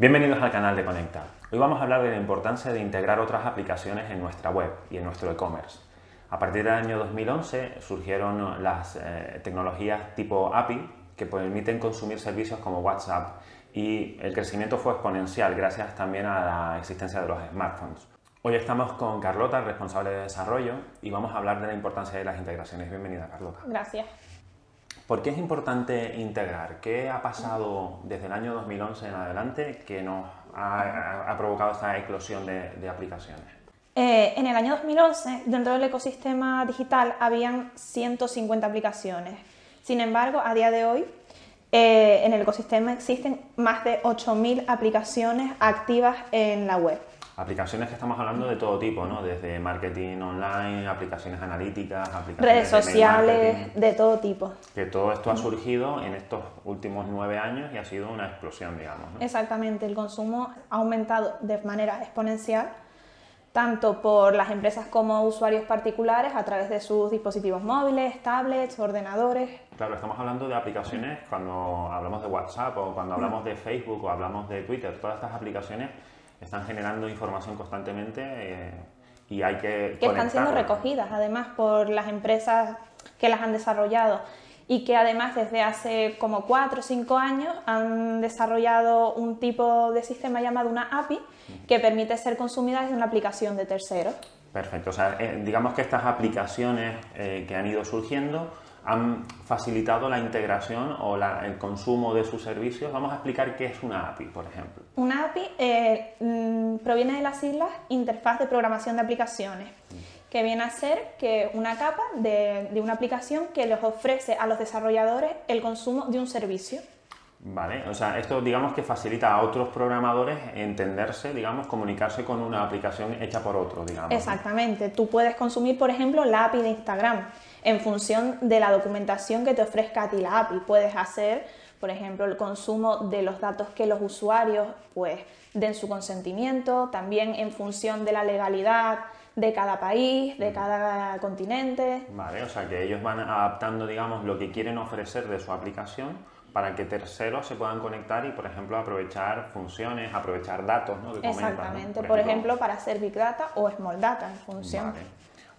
Bienvenidos al canal de Conecta. Hoy vamos a hablar de la importancia de integrar otras aplicaciones en nuestra web y en nuestro e-commerce. A partir del año 2011 surgieron las eh, tecnologías tipo API que permiten consumir servicios como WhatsApp y el crecimiento fue exponencial gracias también a la existencia de los smartphones. Hoy estamos con Carlota, responsable de desarrollo, y vamos a hablar de la importancia de las integraciones. Bienvenida, Carlota. Gracias. ¿Por qué es importante integrar? ¿Qué ha pasado desde el año 2011 en adelante que nos ha, provocado esta eclosión de, aplicaciones? Eh, en el año 2011, dentro del ecosistema digital, habían 150 aplicaciones. Sin embargo, a día de hoy, eh, en el ecosistema existen más de 8.000 aplicaciones activas en la web. Aplicaciones que estamos hablando de todo tipo, ¿no? Desde marketing online, aplicaciones analíticas, aplicaciones redes sociales, de, todo tipo. Que todo esto ha surgido en estos últimos nueve años y ha sido una explosión, digamos. Exactamente, el consumo ha aumentado de manera exponencial, tanto por las empresas como usuarios particulares a través de sus dispositivos móviles, tablets, ordenadores. Claro, estamos hablando de aplicaciones cuando hablamos de WhatsApp o cuando hablamos de Facebook o hablamos de Twitter, todas estas aplicaciones están generando información constantemente eh, y hay que... Que están siendo recogidas además por las empresas que las han desarrollado y que además desde hace como 4 o 5 años han desarrollado un tipo de sistema llamado una API que permite ser consumida desde una aplicación de terceros. Perfecto, o sea, eh, digamos que estas aplicaciones eh, que han ido surgiendo han facilitado la integración o el consumo de sus servicios. Vamos a explicar qué es una API, por ejemplo. Una API eh, mm, proviene de las siglas Interfaz de Programación de Aplicaciones, que viene a ser que una capa de, una aplicación que les ofrece a los desarrolladores el consumo de un servicio. Vale, o sea, esto digamos que facilita a otros programadores entenderse, digamos, comunicarse con una aplicación hecha por otro, digamos. Exactamente. Tú puedes consumir, por ejemplo, la API de Instagram en función de la documentación que te ofrezca a ti la API. Puedes hacer, por ejemplo, el consumo de los datos que los usuarios pues, den su consentimiento, también en función de la legalidad de cada país, de cada continente. Vale, o sea que ellos van adaptando, digamos, lo que quieren ofrecer de su aplicación para que terceros se puedan conectar y, por ejemplo, aprovechar funciones, aprovechar datos, ¿no? Exactamente, por, ejemplo, para hacer Big Data o Small Data en función.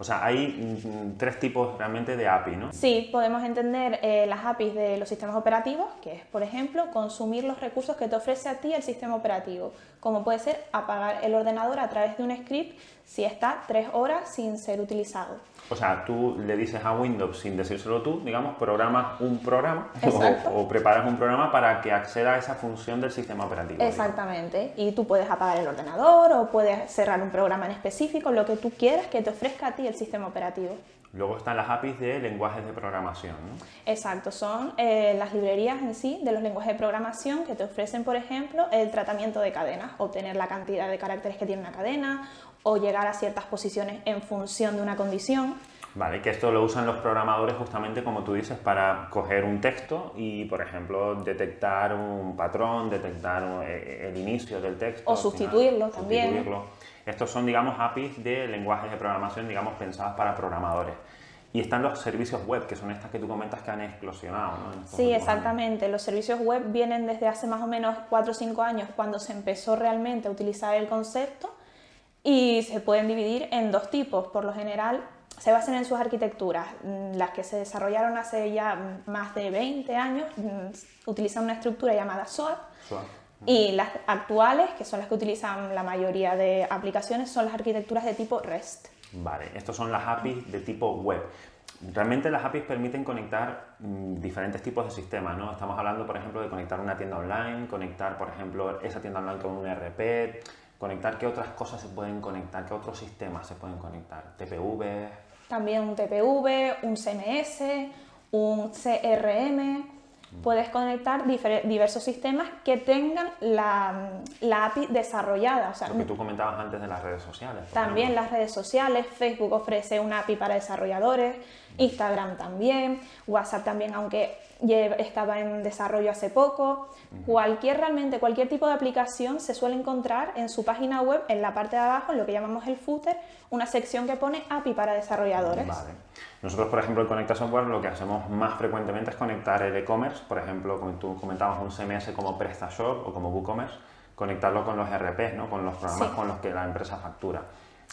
O sea, hay mm, tres tipos realmente de API, ¿no? Sí, podemos entender eh, las APIs de los sistemas operativos, que es, por ejemplo, consumir los recursos que te ofrece a ti el sistema operativo, como puede ser apagar el ordenador a través de un script si está tres horas sin ser utilizado. O sea, tú le dices a Windows, sin decírselo tú, digamos, programas un programa o, preparas un programa para que acceda a esa función del sistema operativo. Exactamente. Y tú puedes apagar el ordenador o puedes cerrar un programa en específico, lo que tú quieras que te ofrezca a ti el sistema operativo. Luego están las APIs de lenguajes de programación. ¿no? Exacto, son eh, las librerías en sí de los lenguajes de programación que te ofrecen, por ejemplo, el tratamiento de cadenas, obtener la cantidad de caracteres que tiene una cadena o llegar a ciertas posiciones en función de una condición. Vale, que esto lo usan los programadores justamente como tú dices para coger un texto y, por ejemplo, detectar un patrón, detectar eh, el inicio del texto. O sustituirlo también. Sustituirlo. Estos son, digamos, APIs de lenguajes de programación, digamos, pensadas para programadores. Y están los servicios web, que son estas que tú comentas que han explosionado. ¿no? Sí, exactamente. Los servicios web vienen desde hace más o menos 4 o 5 años, cuando se empezó realmente a utilizar el concepto, y se pueden dividir en dos tipos. Por lo general, se basan en sus arquitecturas. Mm, las que se desarrollaron hace ya más de 20 años mm, utilizan una estructura llamada SOAP. Y las actuales, que son las que utilizan la mayoría de aplicaciones, son las arquitecturas de tipo REST. Vale, estos son las APIs de tipo web. Realmente las APIs permiten conectar mm, diferentes tipos de sistemas, ¿no? Estamos hablando, por ejemplo, de conectar una tienda online, conectar, por ejemplo, esa tienda online con un ERP, conectar qué otras cosas se pueden conectar, qué otros sistemas se pueden conectar, TPV. También un TPV, un CMS, un CRM, puedes conectar diversos sistemas que tengan la, API desarrollada. O Lo que tú comentabas antes de las redes sociales. También las redes sociales, Facebook ofrece una API para desarrolladores, Instagram también, WhatsApp también, aunque estaba en desarrollo hace poco. Cualquier realmente, cualquier tipo de aplicación se suele encontrar en su página web, en la parte de abajo, en lo que llamamos el footer, una sección que pone API para desarrolladores. Vale. Nosotros, por ejemplo, en Conecta Software lo que hacemos más frecuentemente es conectar el e-commerce, por ejemplo, como tú comentabas, un CMS como PrestaShop o como WooCommerce, conectarlo con los RPs, ¿no? con los programas Sí. con los que la empresa factura.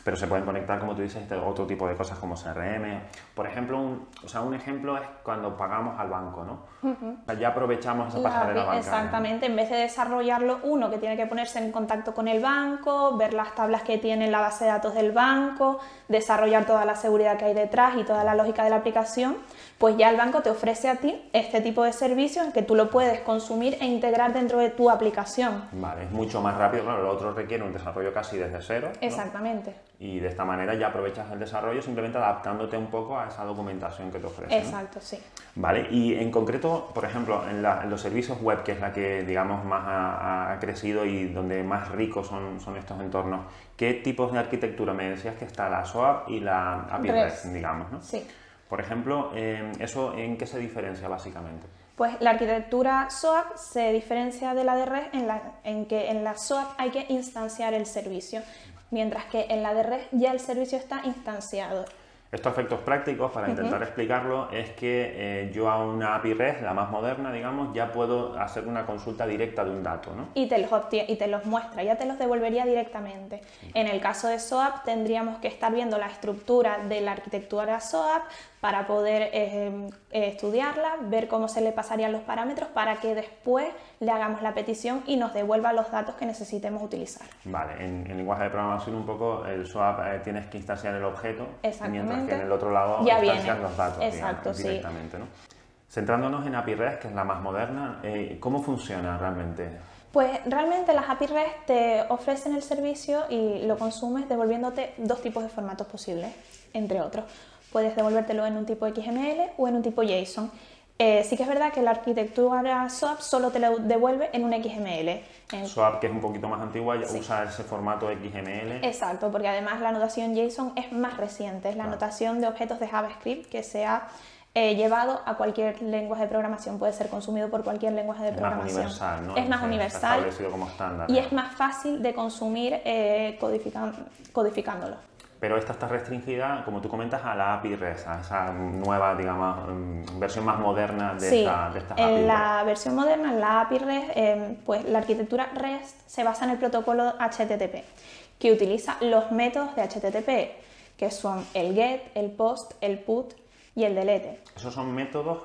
Pero se pueden conectar, como tú dices, este otro tipo de cosas como CRM. Por ejemplo, un, o sea, un ejemplo es cuando pagamos al banco, ¿no? O sea, ya aprovechamos esa La pasarela bancaria. exactamente, en vez de desarrollarlo uno que tiene que ponerse en contacto con el banco, ver las tablas que tiene en la base de datos del banco, desarrollar toda la seguridad que hay detrás y toda la lógica de la aplicación, pues ya el banco te ofrece a ti este tipo de servicios en que tú lo puedes consumir e integrar dentro de tu aplicación. Vale, es mucho más rápido, claro, lo otro requiere un desarrollo casi desde cero. ¿no? Exactamente, Y de esta manera ya aprovechas el desarrollo simplemente adaptándote un poco a esa documentación que te ofrece. ¿no? exacto, sí. Vale, y en concreto, por ejemplo, en, la- en los servicios web, que es la que, digamos, más ha, ha crecido y donde más ricos son, son estos entornos, ¿qué tipos de arquitectura? Me decías que está la SOAP y la API REST. REST, digamos, ¿no? Sí. Por ejemplo, eh, ¿eso en qué se diferencia básicamente? Pues la arquitectura SOAP se diferencia de la de REST en, la- en que en la SOAP hay que instanciar el servicio, mientras que en la de REST ya el servicio está instanciado. Estos efectos prácticos, para intentar explicarlo, es que eh, yo a una API REST, la más moderna, digamos, ya puedo hacer una consulta directa de un dato, ¿no? y te los y te los muestra, ya te los devolvería directamente. En el caso de SOAP tendríamos que estar viendo la estructura de la arquitectura SOAP para poder eh, estudiarla, ver cómo se le pasarían los parámetros para que después le hagamos la petición y nos devuelva los datos que necesitemos utilizar. Vale, en, en lenguaje de programación un poco el SOAP eh, tienes que instanciar el objeto, Exactamente. Que en el otro lado Ya los datos Exacto, digamos, sí. directamente. ¿no? Centrándonos en API REST, que es la más moderna, eh, ¿cómo funciona realmente? Pues realmente las API REST te ofrecen el servicio y lo consumes devolviéndote dos tipos de formatos posibles, entre otros. Puedes devolvértelo en un tipo XML o en un tipo JSON. Eh, sí que es verdad que la arquitectura SOAP solo te lo devuelve en un XML. En- SOAP, que es un poquito más antigua, Sí. usa ese formato XML. Exacto, porque además la notación JSON es más reciente, es la Claro. notación de objetos de JavaScript que se ha eh, llevado a cualquier lenguaje de programación, puede ser consumido por cualquier lenguaje de es más programación. universal, ¿no? Es más universal establecido como estándar. y ¿no? es más fácil de consumir eh, codifican- codificándolo. Pero esta está restringida, como tú comentas, a la API REST, a esa nueva, digamos, mm, versión más moderna de, sí, esta, de estas API en REST. la versión moderna, en la API REST, eh, pues la arquitectura REST se basa en el protocolo HTTP, que utiliza los métodos de HTTP, que son el GET, el POST, el PUT y el DELETE. Esos son métodos,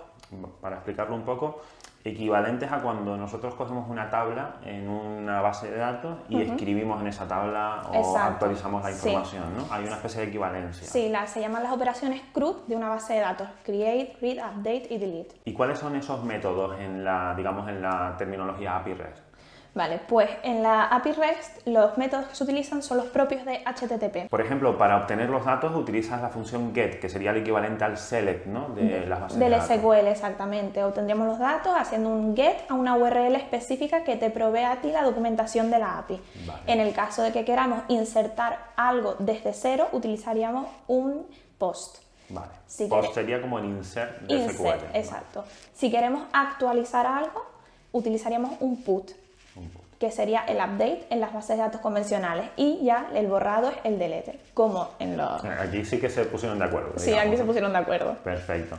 para explicarlo un poco, equivalentes a cuando nosotros cogemos una tabla en una base de datos y escribimos en esa tabla o Exacto. actualizamos la Sí. información, ¿no? Hay una especie de equivalencia. Sí, la- se llaman las operaciones CRUD de una base de datos, create, read, update y delete. ¿Y cuáles son esos métodos en la, digamos, en la terminología API REST? Vale, pues en la API REST los métodos que se utilizan son los propios de HTTP. Por ejemplo, para obtener los datos utilizas la función get, que sería el equivalente al select, ¿no? De las bases de Del datos. SQL, exactamente. Obtendríamos los datos haciendo un get a una URL específica que te provee a ti la documentación de la API. Vale. En el caso de que queramos insertar algo desde cero, utilizaríamos un post. Vale. Si Post sería como el insert de Insert, SQL. exacto. Si queremos actualizar algo, utilizaríamos un put. Que sería el update en las bases de datos convencionales. Y ya el borrado es el delete, como en los... Aquí sí que se pusieron de acuerdo. Sí, digamos, aquí se pusieron de acuerdo. Perfecto.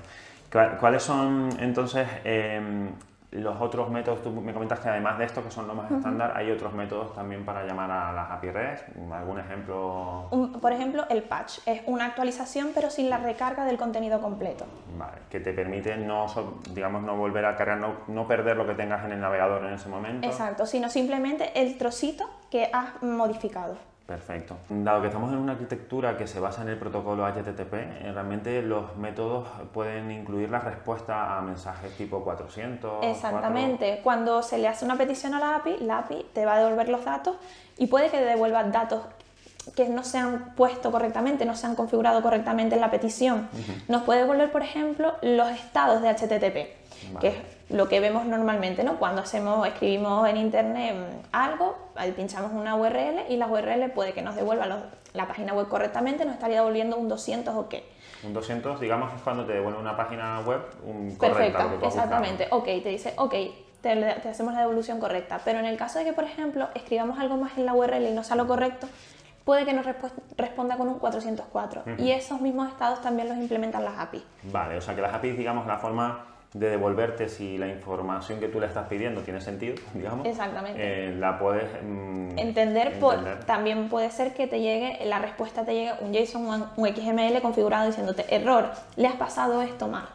¿Cuál- ¿Cuáles son entonces em, los otros métodos? Tú me comentas que además de esto, que son los más estándar, hay otros métodos también para llamar a las API REST. ¿Algún ejemplo? Un- por ejemplo, el patch es una actualización pero sin la recarga del contenido completo. Vale, que te permite no, digamos, no volver a cargar, no, no perder lo que tengas en el navegador en ese momento. Exacto, sino simplemente el trocito que has modificado. Perfecto. Dado que estamos en una arquitectura que se basa en el protocolo HTTP, eh, realmente los métodos pueden incluir la respuesta a mensajes tipo 400. Exactamente, cuando se le hace una petición a la API, la API te va a devolver los datos y puede que te devuelva datos que no se han puesto correctamente, no se han configurado correctamente en la petición. Nos puede devolver, por ejemplo, los estados de HTTP, que es lo que vemos normalmente, ¿no? Cuando hacemos, escribimos en internet algo, ahí pinchamos una URL y la URL puede que nos devuelva los- la página web correctamente, nos estaría devolviendo un 200 OK. Un 200, digamos, es cuando te devuelve una página web un, correcta. Has exactamente. Ok, te dice, ok, te, te hacemos la devolución correcta. Pero en el caso de que, por ejemplo, escribamos algo más en la URL y no sea lo correcto, puede que nos responda con un 404. Y esos mismos estados también los implementan las API. buscado. Vale, o sea que las APIs, digamos, la forma de devolverte si la información que tú le estás pidiendo tiene sentido, digamos. Exactamente. Eh, la puedes mm, entender, Por, también puede ser que te llegue, la respuesta te llegue un JSON, un XML configurado diciéndote error, le has pasado esto mal.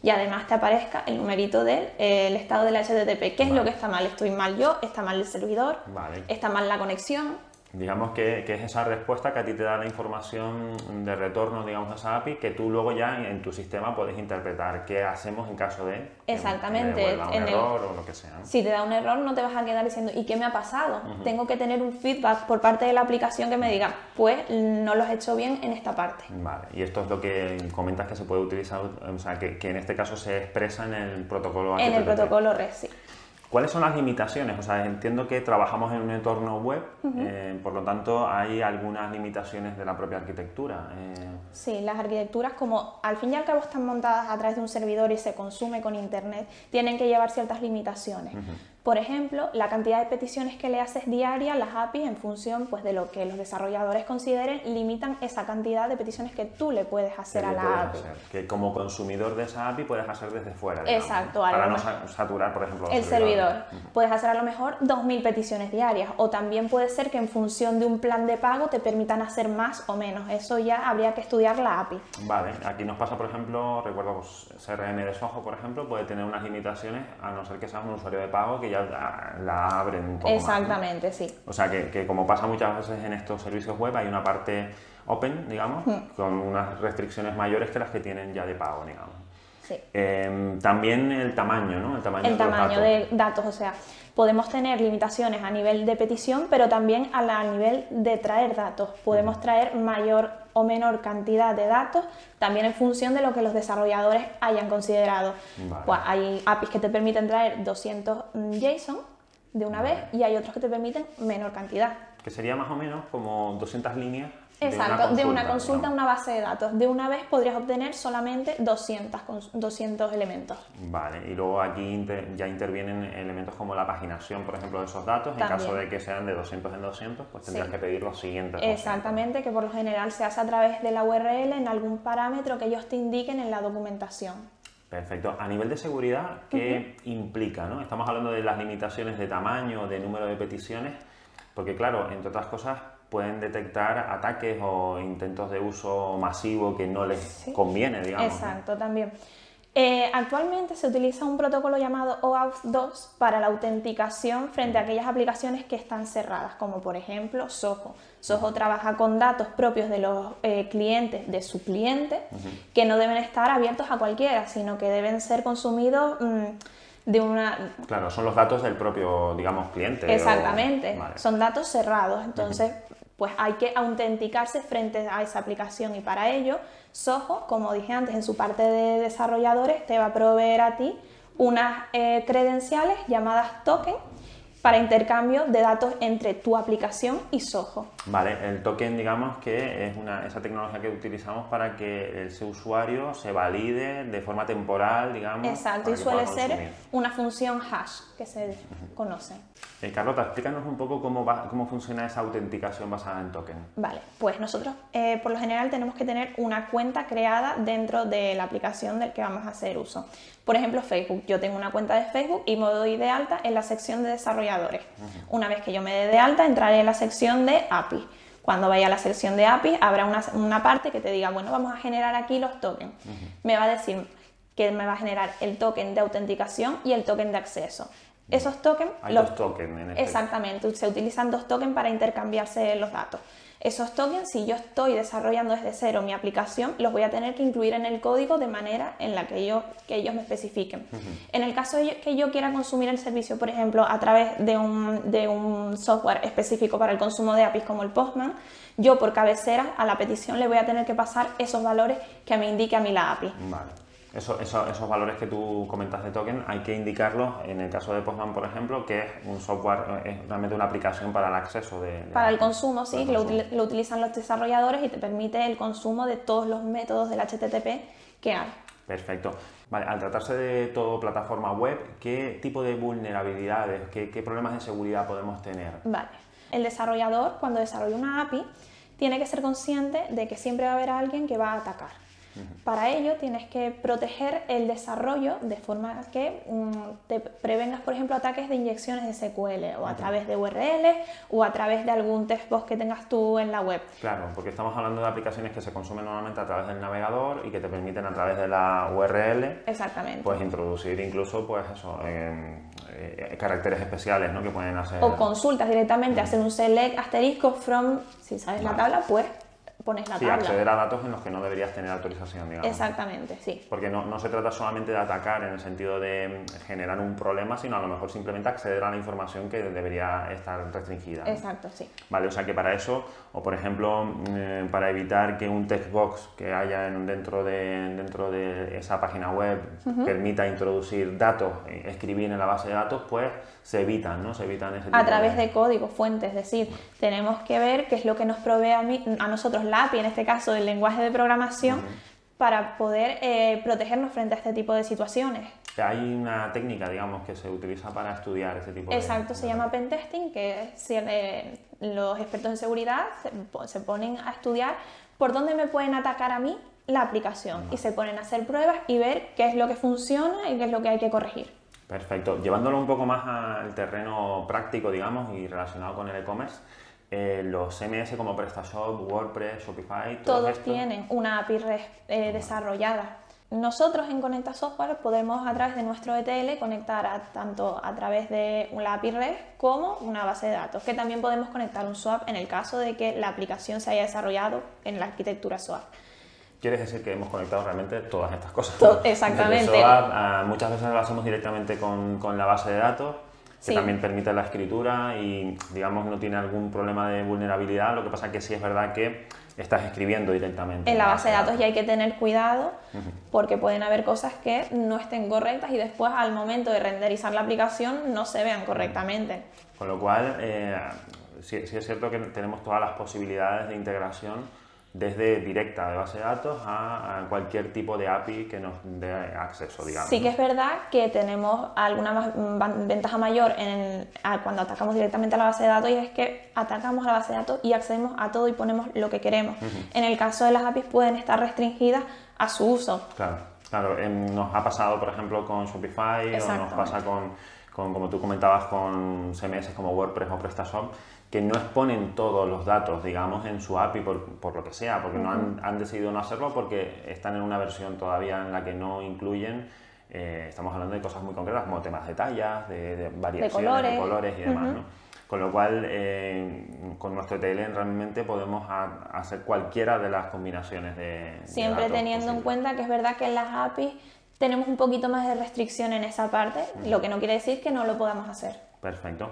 Y además te aparezca el numerito del eh, estado del HTTP. ¿Qué es lo que está mal? ¿Estoy mal yo? ¿Está mal el servidor? ¿Está mal la conexión? Digamos que, es esa respuesta que a ti te da la información de retorno, digamos, a esa API, que tú luego ya en tu sistema puedes interpretar qué hacemos en caso de Exactamente. un error o lo que sea. Si te da un error, no te vas a quedar diciendo, ¿y qué me ha pasado? Tengo que tener un feedback por parte de la aplicación que me diga, pues no lo has hecho bien en esta parte. Vale, y esto es lo que comentas que se puede utilizar, o sea, que, en este caso se expresa en el protocolo En el protocolo REST, sí. ¿Cuáles son las limitaciones? O sea, entiendo que trabajamos en un entorno web, eh, por lo tanto hay algunas limitaciones de la propia arquitectura. Eh. Sí, las arquitecturas como al fin y al cabo están montadas a través de un servidor y se consume con internet, tienen que llevar ciertas limitaciones. Por ejemplo, la cantidad de peticiones que le haces diaria, las APIs, en función pues, de lo que los desarrolladores consideren, limitan esa cantidad de peticiones que tú le puedes hacer a la API. Que como consumidor de esa API puedes hacer desde fuera. Exacto. Para no saturar, por ejemplo, el servidor. Puedes hacer a lo mejor 2.000 peticiones diarias o también puede ser que en función de un plan de pago te permitan hacer más o menos. Eso ya habría que estudiar la API. Vale, aquí nos pasa, por ejemplo, recuerdo pues, CRM de Soho, por ejemplo, puede tener unas limitaciones a no ser que seas un usuario de pago que ya la, abren un poco Exactamente, sí. O sea, que, como pasa muchas veces en estos servicios web, hay una parte open, digamos, hmm. con unas restricciones mayores que las que tienen ya de pago, digamos. Sí. Em, también el tamaño, ¿no? El tamaño, el de, tamaño de datos, o sea, podemos tener limitaciones a nivel de petición, pero también a, a nivel de traer datos. Podemos traer mayor o menor cantidad de datos, también en función de lo que los desarrolladores hayan considerado. Pues hay APIs que te permiten traer 200 JSON de una vez y hay otros que te permiten menor cantidad. Que sería más o menos como 200 líneas Exacto, de una consulta, a una base de datos. De una vez podrías obtener solamente 200, 200 elementos. Vale, y luego aquí ya intervienen elementos como la paginación, por ejemplo, de esos datos. En caso de que sean de 200 en 200, pues tendrías que pedir los siguientes. Exactamente, que por lo general se hace a través de la URL en algún parámetro que ellos te indiquen en la documentación. Perfecto. A nivel de seguridad, ¿qué implica? ¿no? Estamos hablando de las limitaciones de tamaño, de número de peticiones, porque claro, entre otras cosas, pueden detectar ataques o intentos de uso masivo que no les conviene, digamos. Exacto, también. Eh, actualmente se utiliza un protocolo llamado OAuth 2 para la autenticación frente a aquellas aplicaciones que están cerradas, como por ejemplo Soho. Soho trabaja con datos propios de los eh, clientes de su cliente que no deben estar abiertos a cualquiera, sino que deben ser consumidos mm, de una... Claro, son los datos del propio, digamos, cliente. Exactamente, son datos cerrados, entonces pues hay que autenticarse frente a esa aplicación y para ello Soho, como dije antes, en su parte de desarrolladores te va a proveer a ti unas eh, credenciales llamadas token para intercambio de datos entre tu aplicación y Soho. Vale, el token digamos que es una, esa tecnología que utilizamos para que ese usuario se valide de forma temporal, digamos. Exacto, y suele ser una función hash que se conoce. Eh, Carlota, explícanos un poco cómo, va, cómo funciona esa autenticación basada en token. Vale, pues nosotros eh, por lo general tenemos que tener una cuenta creada dentro de la aplicación del que vamos a hacer uso. Por ejemplo, Facebook. Yo tengo una cuenta de Facebook y me doy de alta en la sección de desarrolladores. Una vez que yo me dé de alta, entraré en la sección de API. Cuando vaya a la sección de API, habrá una, parte que te diga, bueno, vamos a generar aquí los tokens. Me va a decir que me va a generar el token de autenticación y el token de acceso. Esos tokens... Hay dos tokens en este Exactamente, se utilizan dos tokens para intercambiarse los datos. Esos tokens, si yo estoy desarrollando desde cero mi aplicación, los voy a tener que incluir en el código de manera en la que, yo, que ellos me especifiquen. En el caso de que yo quiera consumir el servicio, por ejemplo, a través de un, de un software específico para el consumo de APIs como el Postman, yo por cabecera a la petición le voy a tener que pasar esos valores que me indique a mí la API. Esos valores que tú comentas de token hay que indicarlos en el caso de Postman, por ejemplo, que es un software, es realmente una aplicación para el acceso de... para el consumo, sí, Lo, lo, utilizan los desarrolladores y te permite el consumo de todos los métodos del HTTP que hay. Perfecto. Vale, al tratarse de todo plataforma web, ¿qué tipo de vulnerabilidades, qué, qué problemas de seguridad podemos tener? Vale. El desarrollador, cuando desarrolla una API, tiene que ser consciente de que siempre va a haber alguien que va a atacar. Para ello tienes que proteger el desarrollo de forma que mm, te prevengas, por ejemplo, ataques de inyecciones de SQL o a través de URL o a través de algún textbox que tengas tú en la web. Claro, porque estamos hablando de aplicaciones que se consumen normalmente a través del navegador y que te permiten a través de la URL Exactamente. pues introducir incluso pues eso, eh, caracteres especiales ¿no? que pueden hacer. O consultas directamente, hacer un select asterisco from, si sabes la tabla, pues pones la sí, acceder a datos en los que no deberías tener autorización, digamos. Exactamente, sí. Porque no, no, se trata solamente de atacar en el sentido de generar un problema, sino a lo mejor simplemente acceder a la información que debería estar restringida. Exacto, sí. Vale, o sea que para eso, o por ejemplo, eh, para evitar que un text box que haya dentro, de, dentro de esa página web permita introducir datos, eh, escribir en la base de datos, pues se evitan, ¿no? Se evitan ese tipo A través de... código, fuentes, es decir, tenemos que ver qué es lo que nos provee a, mí, a nosotros la API, en este caso el lenguaje de programación, para poder eh, protegernos frente a este tipo de situaciones. Hay una técnica, digamos, que se utiliza para estudiar ese tipo de... Exacto, se llama pentesting, que eh, los expertos en seguridad se, ponen a estudiar por dónde me pueden atacar a mí la aplicación y se ponen a hacer pruebas y ver qué es lo que funciona y qué es lo que hay que corregir. Perfecto. Llevándolo un poco más al terreno práctico, digamos, y relacionado con el e-commerce, eh, los CMS como PrestaShop, WordPress, Shopify, todos tienen una API eh, desarrollada. Nosotros en Conecta Software podemos a través de nuestro ETL conectar a, tanto a través de una API REST como una base de datos, que también podemos conectar un swap en el caso de que la aplicación se haya desarrollado en la arquitectura SWAP. Quieres decir que hemos conectado realmente todas estas cosas. exactamente. muchas veces lo hacemos directamente con, con la base de datos que también permite la escritura y, digamos, no tiene algún problema de vulnerabilidad. Lo que pasa es que sí es verdad que estás escribiendo directamente. En la base de datos ya hay que tener cuidado porque pueden haber cosas que no estén correctas y después al momento de renderizar la aplicación no se vean correctamente. Con lo cual, eh, sí, sí es cierto que tenemos todas las posibilidades de integración desde directa de base de datos a, cualquier tipo de API que nos dé acceso, digamos. Sí que es verdad que tenemos alguna ventaja mayor en, cuando atacamos directamente a la base de datos y es que atacamos a la base de datos y accedemos a todo y ponemos lo que queremos. En el caso de las APIs pueden estar restringidas a su uso. Claro, claro. nos ha pasado, por ejemplo, con Shopify o nos pasa con, con, como tú comentabas, con CMS como WordPress o PrestaShop que no exponen todos los datos, digamos, en su API por, por lo que sea, porque no han, han, decidido no hacerlo porque están en una versión todavía en la que no incluyen, eh, estamos hablando de cosas muy concretas como temas de tallas, de, variaciones, de colores, y demás, ¿no? Con lo cual, eh, con nuestro TL realmente podemos hacer cualquiera de las combinaciones de... Siempre teniendo en cuenta que es verdad que en las APIs tenemos un poquito más de restricción en esa parte, lo que no quiere decir que no lo podamos hacer. Perfecto.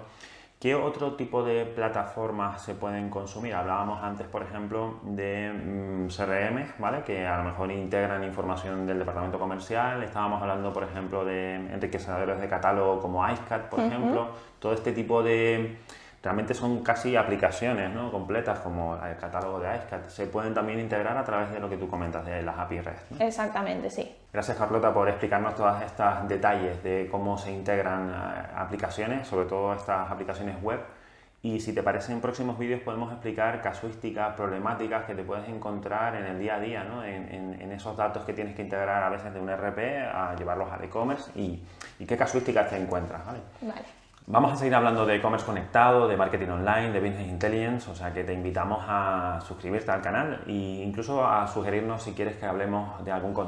¿Qué otro tipo de plataformas se pueden consumir? Hablábamos antes, por ejemplo, de mm, CRM, ¿vale? que a lo mejor integran información del departamento comercial. Estábamos hablando, por ejemplo, de enriquecedores de catálogo como icecat, por ejemplo. Todo este tipo de, realmente son casi aplicaciones ¿no? completas como el catálogo de icecat. Se pueden también integrar a través de lo que tú comentas, de las API REST. Exactamente, sí. Gracias Carlota por explicarnos todos estos detalles de cómo se integran eh, aplicaciones, sobre todo estas aplicaciones web. Y si te parece, en próximos vídeos podemos explicar casuísticas, problemáticas que te puedes encontrar en el día a día, ¿no? en, en, esos datos que tienes que integrar a veces de un RP a llevarlos al e-commerce y, y, qué casuísticas te encuentras. ¿vale? vale. Vamos a seguir hablando de e-commerce conectado, de marketing online, de business intelligence, o sea que te invitamos a suscribirte al canal e incluso a sugerirnos si quieres que hablemos de algún concepto